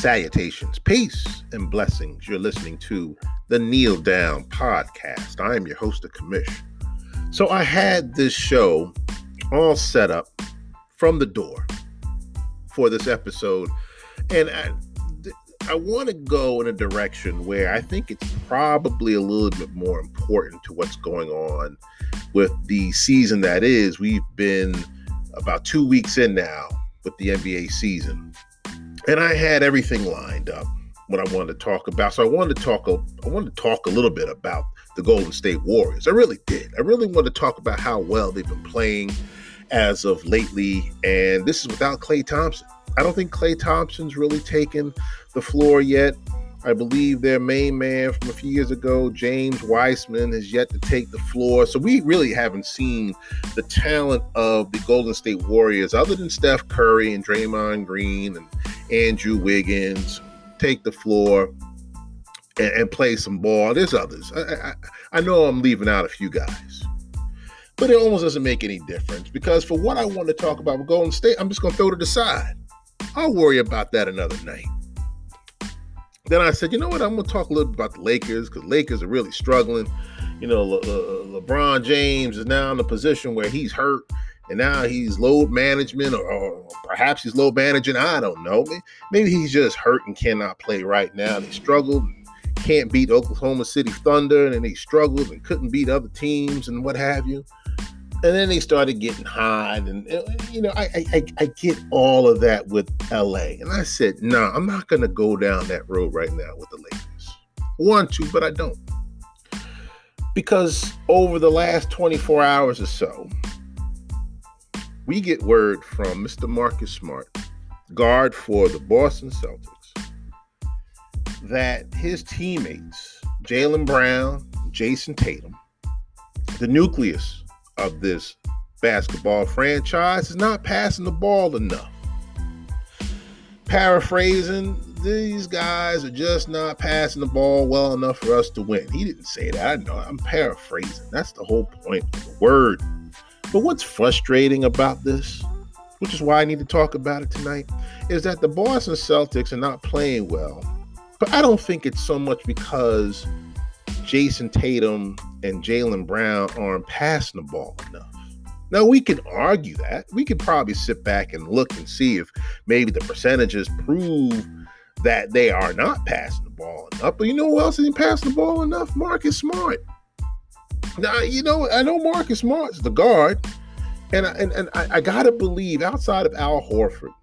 Salutations, peace, and blessings. You're listening to the Kneel Down Podcast. I am your host, the Commish. So I had this show all set up from the door for this episode, and I, I want to go in a direction where I think it's probably a little bit more important to what's going on with the season that is. We've been about two weeks in now with the NBA season and I had everything lined up what I wanted to talk about. So I wanted to talk. I wanted to talk a little bit about the Golden State Warriors. I really did. I really wanted to talk about how well they've been playing as of lately, and this is without Klay Thompson. I don't think Klay Thompson's really taken the floor yet. I believe their main man from a few years ago, James Wiseman, has yet to take the floor. So we really haven't seen the talent of the Golden State Warriors, other than Steph Curry and Draymond Green and Andrew Wiggins, take the floor and, and play some ball. There's others. I, I, I know I'm leaving out a few guys. But it almost doesn't make any difference because for what I want to talk about with Golden State, I'm just going to throw it to the side. I'll worry about that another night. Then I said, you know what? I'm going to talk a little bit about the Lakers because Lakers are really struggling. You know, Le- Le- LeBron James is now in a position where he's hurt and now he's load management or, or, perhaps he's load managing. I don't know. Maybe he's just hurt and cannot play right now. He struggled, can't beat Oklahoma City Thunder, and he struggled and couldn't beat other teams and what have you. And then they started getting high, and uh, you know, I, I I get all of that with LA, and I said, no, nah, I'm not gonna go down that road right now with the Lakers. Want to, but I don't, because over the last 24 hours or so, we get word from Mr. Marcus Smart, guard for the Boston Celtics, that his teammates, Jaylen Brown, Jayson Tatum, the nucleus of this basketball franchise is not passing the ball enough. Paraphrasing, these guys are just not passing the ball well enough for us to win. He didn't say that. I know. I'm paraphrasing. That's the whole point of the word. But what's frustrating about this, which is why I need to talk about it tonight, is that the Boston Celtics are not playing well. But I don't think it's so much because Jayson Tatum and Jaylen Brown aren't passing the ball enough. Now, we can argue that. We could probably sit back and look and see if maybe the percentages prove that they are not passing the ball enough. But you know who else isn't passing the ball enough? Marcus Smart. Now, you know, I know Marcus Smart's the guard, and I, and, and I, I got to believe outside of Al Horford,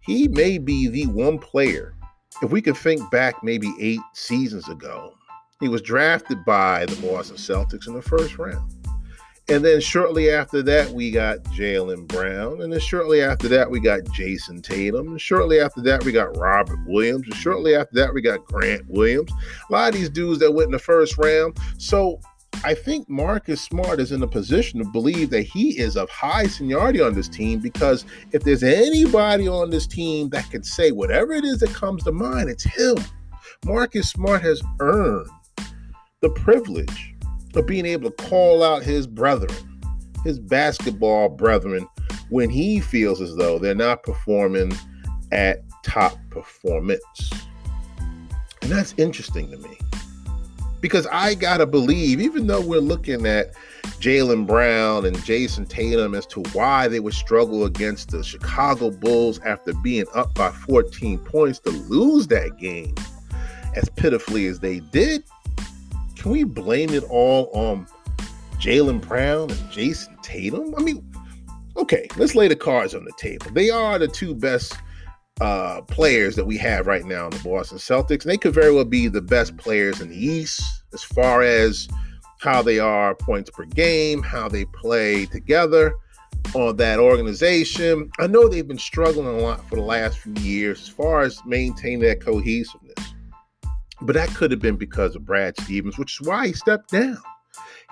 he may be the one player. If we could think back maybe eight seasons ago, he was drafted by the Boston Celtics in the first round. And then shortly after that, we got Jaylen Brown. And then shortly after that, we got Jayson Tatum. And shortly after that, we got Robert Williams. And shortly after that, we got Grant Williams. A lot of these dudes that went in the first round. So I think Marcus Smart is in a position to believe that he is of high seniority on this team because if there's anybody on this team that can say whatever it is that comes to mind, it's him. Marcus Smart has earned the privilege of being able to call out his brethren, his basketball brethren, when he feels as though they're not performing at top performance. And that's interesting to me. Because I got to believe, even though we're looking at Jaylen Brown and Jayson Tatum as to why they would struggle against the Chicago Bulls after being up by 14 points to lose that game as pitifully as they did, can we blame it all on Jaylen Brown and Jayson Tatum? I mean, okay, let's lay the cards on the table. They are the two best uh, players that we have right now in the Boston Celtics. And they could very well be the best players in the East as far as how they are points per game, how they play together on that organization. I know they've been struggling a lot for the last few years as far as maintaining that cohesiveness. But that could have been because of Brad Stevens, which is why he stepped down.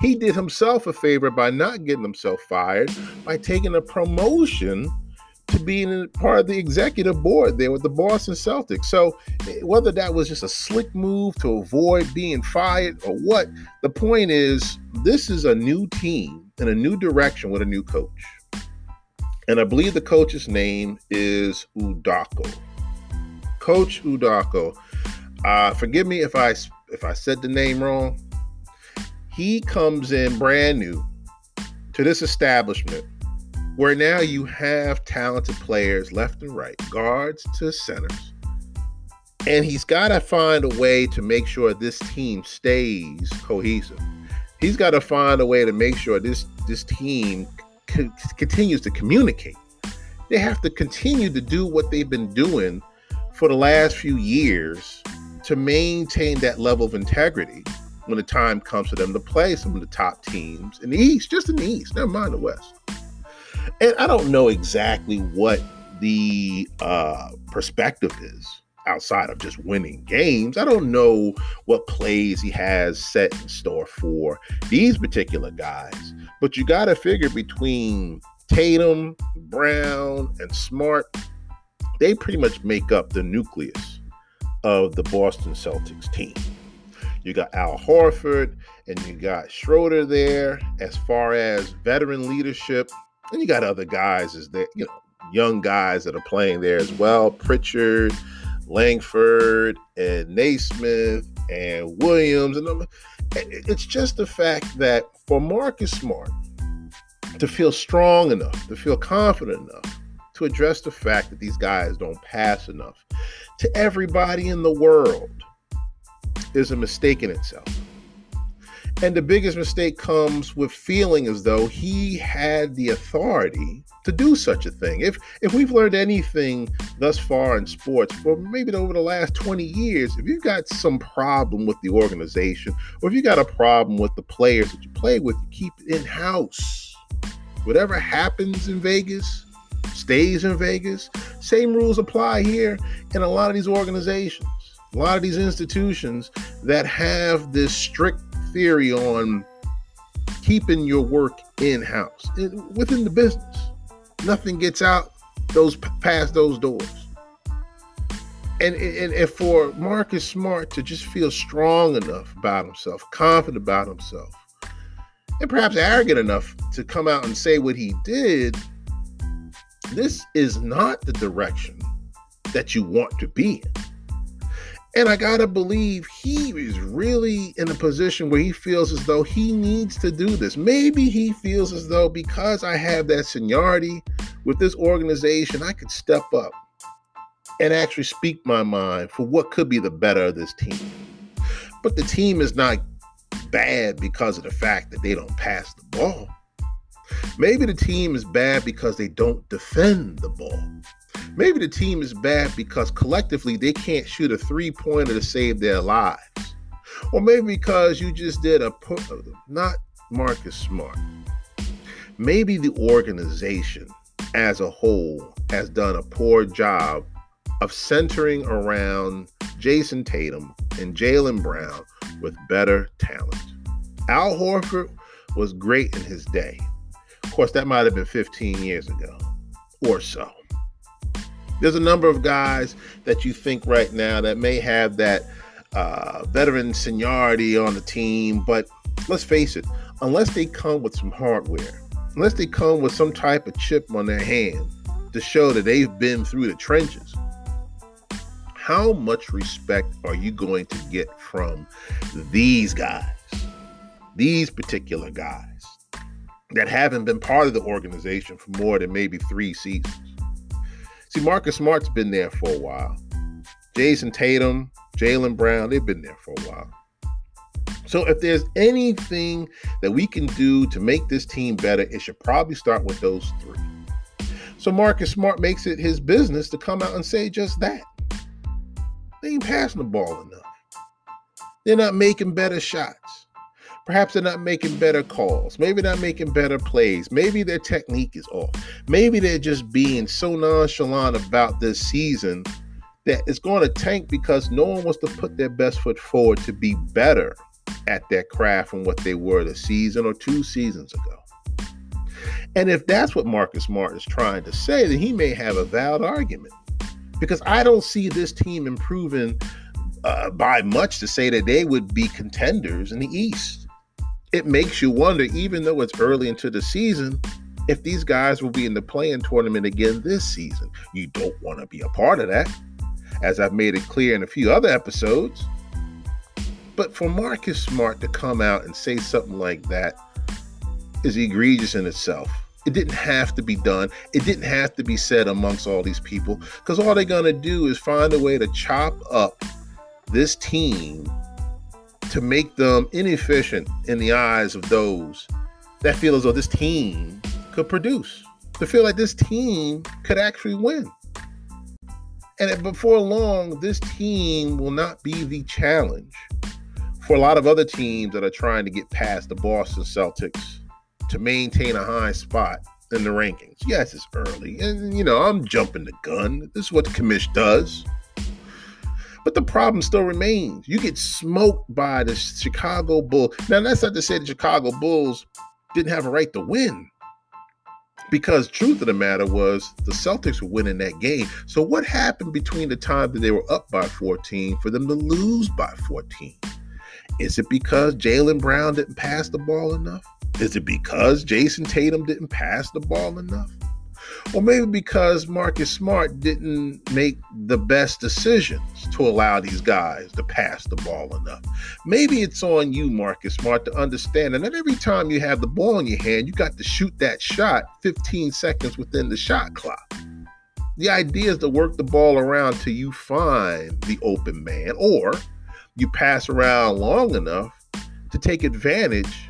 He did himself a favor by not getting himself fired by taking a promotion to being part of the executive board there with the Boston Celtics. So, eh, whether that was just a slick move to avoid being fired or what, the point is this is a new team in a new direction with a new coach. And I believe the coach's name is Udoka. Coach Udako. Uh, forgive me if I if I said the name wrong. He comes in brand new to this establishment where now you have talented players left and right, guards to centers. And he's got to find a way to make sure this team stays cohesive. He's got to find a way to make sure this this team c- continues to communicate. They have to continue to do what they've been doing for the last few years to maintain that level of integrity when the time comes for them to play some of the top teams in the East, just in the East, never mind the West. And I don't know exactly what the uh, perspective is outside of just winning games. I don't know what plays he has set in store for these particular guys, but you got to figure between Tatum, Brown, and Smart, they pretty much make up the nucleus of the Boston Celtics team. You got Al Horford and you got Schroeder there as far as veteran leadership. And you got other guys as they, you know, young guys that are playing there as well. Pritchard, Langford, and Nesmith, and Williams. And it's just the fact that for Marcus Smart to feel strong enough, to feel confident enough to address the fact that these guys don't pass enough to everybody in the world is a mistake in itself. And the biggest mistake comes with feeling as though he had the authority to do such a thing. If if we've learned anything thus far in sports for maybe over the last 20 years, if you've got some problem with the organization or if you got a problem with the players that you play with, keep it in-house. Whatever happens in Vegas stays in Vegas. Same rules apply here in a lot of these organizations a lot of these institutions that have this strict theory on keeping your work in house within the business. Nothing gets out those past those doors. And, and, and for Marcus Smart to just feel strong enough about himself, confident about himself, and perhaps arrogant enough to come out and say what he did, this is not the direction that you want to be in. And I gotta believe he is really in a position where he feels as though he needs to do this. Maybe he feels as though because I have that seniority with this organization, I could step up and actually speak my mind for what could be the better of this team. But the team is not bad because of the fact that they don't pass the ball. Maybe the team is bad because they don't defend the ball. Maybe the team is bad because collectively they can't shoot a three pointer to save their lives. Or maybe because you just did a put, not Marcus Smart. Maybe the organization as a whole has done a poor job of centering around Jayson Tatum and Jaylen Brown with better talent. Al Horford was great in his day. Course, that might have been 15 years ago or so. There's a number of guys that you think right now that may have that uh, veteran seniority on the team, but let's face it, unless they come with some hardware, unless they come with some type of chip on their hand to show that they've been through the trenches, how much respect are you going to get from these guys, these particular guys that haven't been part of the organization for more than maybe three seasons? See, Marcus Smart's been there for a while. Jayson Tatum, Jaylen Brown, they've been there for a while. So if there's anything that we can do to make this team better, it should probably start with those three. So Marcus Smart makes it his business to come out and say just that. They ain't passing the ball enough. They're not making better shots. Perhaps they're not making better calls. Maybe they're not making better plays. Maybe their technique is off. Maybe they're just being so nonchalant about this season that it's going to tank because no one wants to put their best foot forward to be better at their craft from what they were the season or two seasons ago. And if that's what Marcus Smart is trying to say, then he may have a valid argument. Because I don't see this team improving uh, by much to say that they would be contenders in the East it makes you wonder, even though it's early into the season, if these guys will be in the play-in tournament again this season. You don't want to be a part of that. as I've made it clear in a few other episodes. But for Marcus Smart to come out and say something like that is egregious in itself. It didn't have to be done. It didn't have to be said amongst all these people because all they're going to do is find a way to chop up this team to make them inefficient in the eyes of those that feel as though this team could produce, to feel like this team could actually win. And before long, this team will not be the challenge for a lot of other teams that are trying to get past the Boston Celtics to maintain a high spot in the rankings. Yes, it's early, and you know, I'm jumping the gun. This is what the commish does. But the problem still remains. You get smoked by the Chicago Bulls. Now, that's not to say the Chicago Bulls didn't have a right to win. Because truth of the matter was the Celtics were winning that game. So what happened between the time that they were up by 14 for them to lose by 14? Is it because Jaylen Brown didn't pass the ball enough? Is it because Jayson Tatum didn't pass the ball enough? Or maybe because Marcus Smart didn't make the best decisions to allow these guys to pass the ball enough. Maybe it's on you, Marcus Smart, to understand that every time you have the ball in your hand, you got to shoot that shot 15 seconds within the shot clock. The idea is to work the ball around till you find the open man, or you pass around long enough to take advantage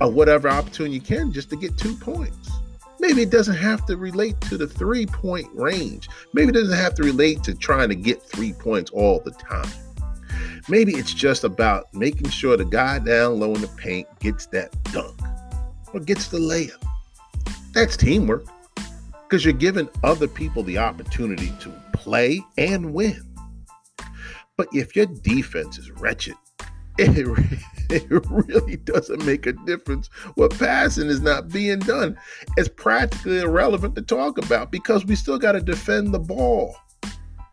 of whatever opportunity you can just to get two points. Maybe it doesn't have to relate to the three point range. Maybe it doesn't have to relate to trying to get three points all the time. Maybe it's just about making sure the guy down low in the paint gets that dunk or gets the layup. That's teamwork because you're giving other people the opportunity to play and win. But if your defense is wretched, it, it really doesn't make a difference what passing is not being done. It's practically irrelevant to talk about because we still got to defend the ball.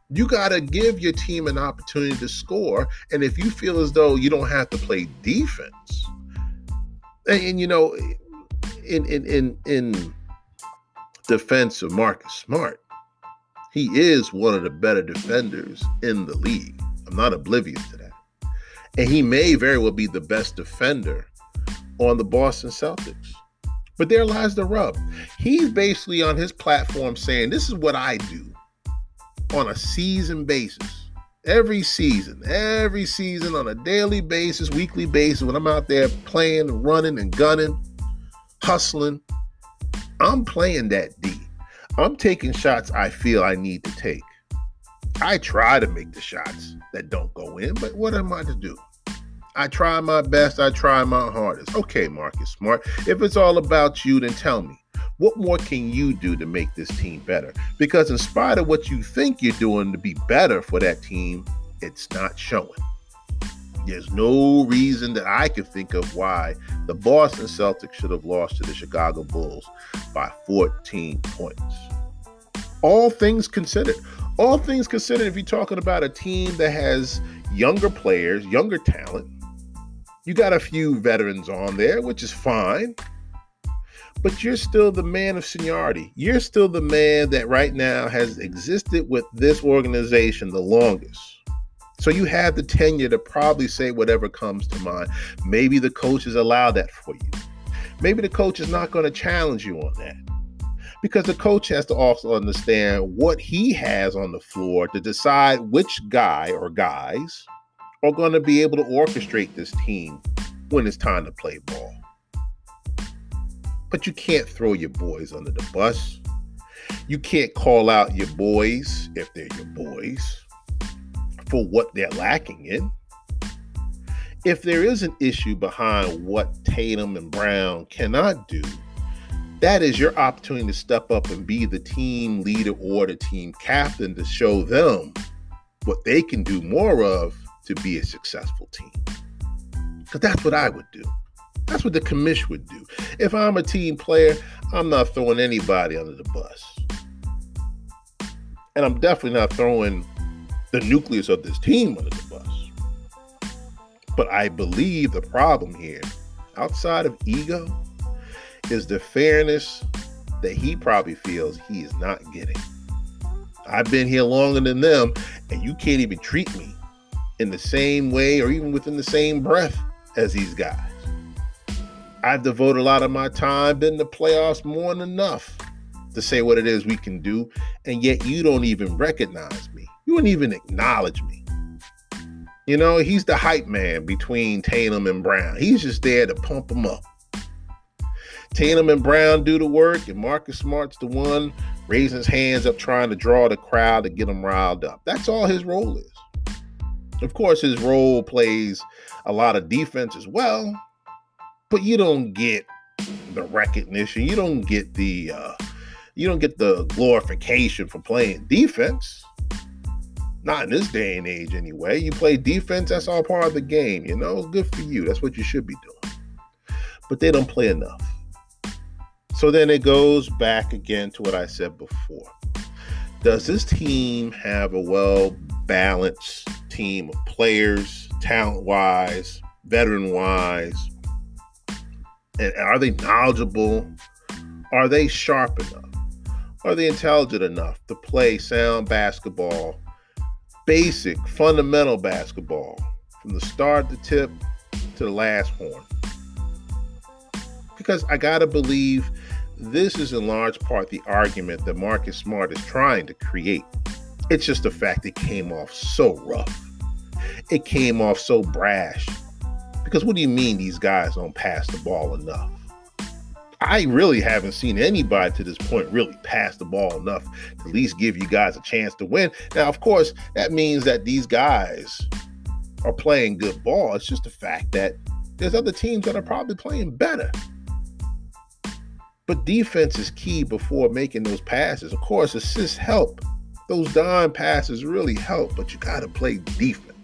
You got to give your team an opportunity to score. And if you feel as though you don't have to play defense, and, and you know, in in in in defense of Marcus Smart, he is one of the better defenders in the league. I'm not oblivious to that. And he may very well be the best defender on the Boston Celtics. But there lies the rub. He's basically on his platform saying, This is what I do on a season basis. Every season, every season on a daily basis, weekly basis, when I'm out there playing, running, and gunning, hustling, I'm playing that D. I'm taking shots I feel I need to take. I try to make the shots that don't go in, but what am I to do? I try my best, I try my hardest. Okay, Marcus Smart, if it's all about you, then tell me, what more can you do to make this team better? Because in spite of what you think you're doing to be better for that team, it's not showing. There's no reason that I can think of why the Boston Celtics should have lost to the Chicago Bulls by 14 points. All things considered, all things considered, if you're talking about a team that has younger players, younger talent, you got a few veterans on there, which is fine. But you're still the man of seniority. You're still the man that right now has existed with this organization the longest. So you have the tenure to probably say whatever comes to mind. Maybe the coaches allow that for you. Maybe the coach is not going to challenge you on that because the coach has to also understand what he has on the floor to decide which guy or guys are going to be able to orchestrate this team when it's time to play ball. But you can't throw your boys under the bus. You can't call out your boys, if they're your boys, for what they're lacking in. If there is an issue behind what Tatum and Brown cannot do, that is your opportunity to step up and be the team leader or the team captain to show them what they can do more of to be a successful team. Because that's what I would do. That's what the commish would do. If I'm a team player, I'm not throwing anybody under the bus. And I'm definitely not throwing the nucleus of this team under the bus. But I believe the problem here, outside of ego, is the fairness that he probably feels he is not getting. I've been here longer than them, and you can't even treat me in the same way or even within the same breath as these guys. I've devoted a lot of my time, been in the playoffs more than enough to say what it is we can do, and yet you don't even recognize me. You don't even acknowledge me. You know, he's the hype man between Tatum and Brown. He's just there to pump them up. Tatum and Brown do the work, and Marcus Smart's the one raising his hands up, trying to draw the crowd to get them riled up. That's all his role is. Of course, his role plays a lot of defense as well, but you don't get the recognition. You don't get the uh, you don't get the glorification for playing defense. Not in this day and age, anyway. You play defense, that's all part of the game. You know, good for you. That's what you should be doing. But they don't play enough. So then it goes back again to what I said before. Does this team have a well balanced team of players, talent wise, veteran wise? And are they knowledgeable? Are they sharp enough? Are they intelligent enough to play sound basketball, basic, fundamental basketball from the start, the tip to the last horn? Because I got to believe this is in large part the argument that Marcus Smart is trying to create. It's just the fact it came off so rough. It came off so brash. Because what do you mean these guys don't pass the ball enough? I really haven't seen anybody to this point really pass the ball enough to at least give you guys a chance to win. Now, of course, that means that these guys are playing good ball. It's just the fact that there's other teams that are probably playing better. But defense is key before making those passes. Of course, assists help. Those dime passes really help, but you got to play defense.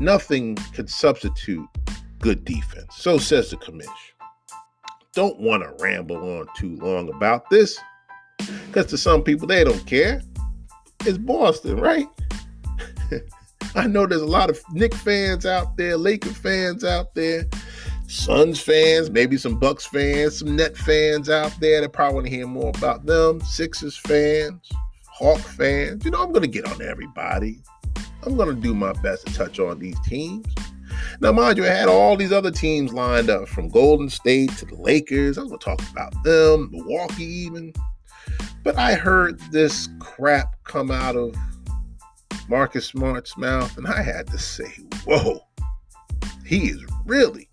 Nothing could substitute good defense. So says the commish don't want to ramble on too long about this because to some people, they don't care. It's Boston, right? I know there's a lot of Knick fans out there, Laker fans out there, Suns fans, maybe some Bucks fans, some Net fans out there that probably want to hear more about them, Sixers fans, Hawk fans. You know, I'm going to get on everybody. I'm going to do my best to touch on these teams. Now, mind you, I had all these other teams lined up from Golden State to the Lakers. I was going to talk about them, Milwaukee, even. But I heard this crap come out of Marcus Smart's mouth, and I had to say, whoa, he is really,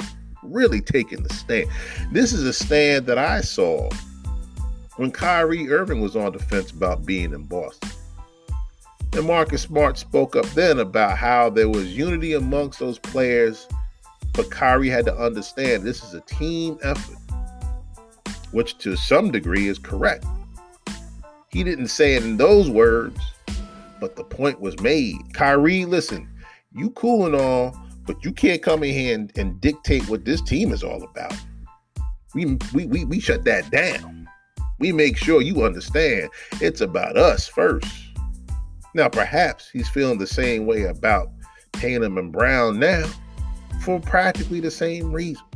really taking the stand. This is a stand that I saw when Kyrie Irving was on defense about being in Boston. And Marcus Smart spoke up then about how there was unity amongst those players, but Kyrie had to understand this is a team effort, which to some degree is correct. He didn't say it in those words, but the point was made. Kyrie, listen, you cool and all, but you can't come in here and, and dictate what this team is all about. We, we, we, we shut that down. We make sure you understand it's about us first. Now, perhaps he's feeling the same way about Tatum and Brown now for practically the same reasons.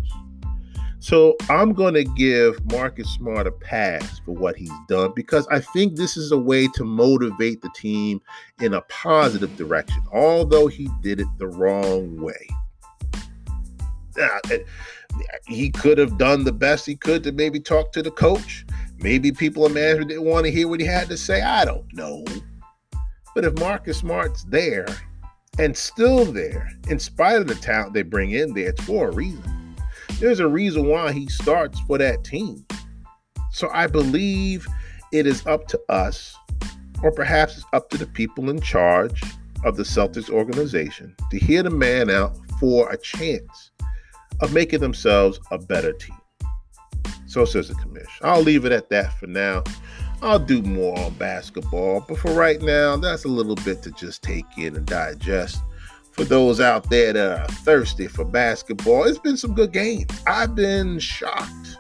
So I'm going to give Marcus Smart a pass for what he's done because I think this is a way to motivate the team in a positive direction, although he did it the wrong way. Uh, he could have done the best he could to maybe talk to the coach. Maybe people in management didn't want to hear what he had to say. I don't know. But if Marcus Smart's there and still there, in spite of the talent they bring in there, it's for a reason. There's a reason why he starts for that team. So I believe it is up to us, or perhaps it's up to the people in charge of the Celtics organization to hear the man out for a chance of making themselves a better team. So says the commish. I'll leave it at that for now. I'll do more on basketball, but for right now, that's a little bit to just take in and digest. For those out there that are thirsty for basketball, it's been some good games. I've been shocked,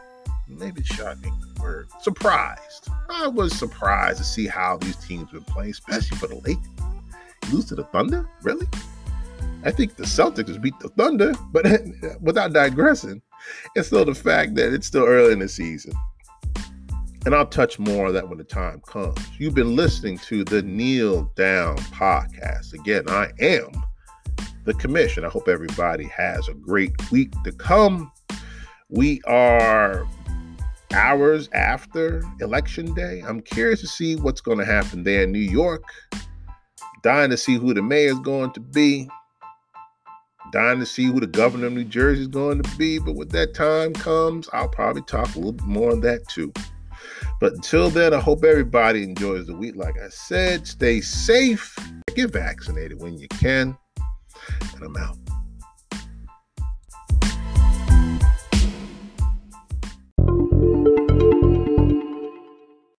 maybe shocking the word, surprised. I was surprised to see how these teams been playing, especially for the Lakers. Lose to the Thunder? Really? I think the Celtics beat the Thunder, but without digressing, it's still the fact that it's still early in the season. And I'll touch more on that when the time comes. You've been listening to the Kneel Down podcast. Again, I am the commish. I hope everybody has a great week to come. We are hours after election day. I'm curious to see what's going to happen there in New York. Dying to see who the mayor is going to be. Dying to see who the governor of New Jersey is going to be. But when that time comes, I'll probably talk a little bit more on that too. But until then, I hope everybody enjoys the week. Like I said, stay safe, get vaccinated when you can, and I'm out.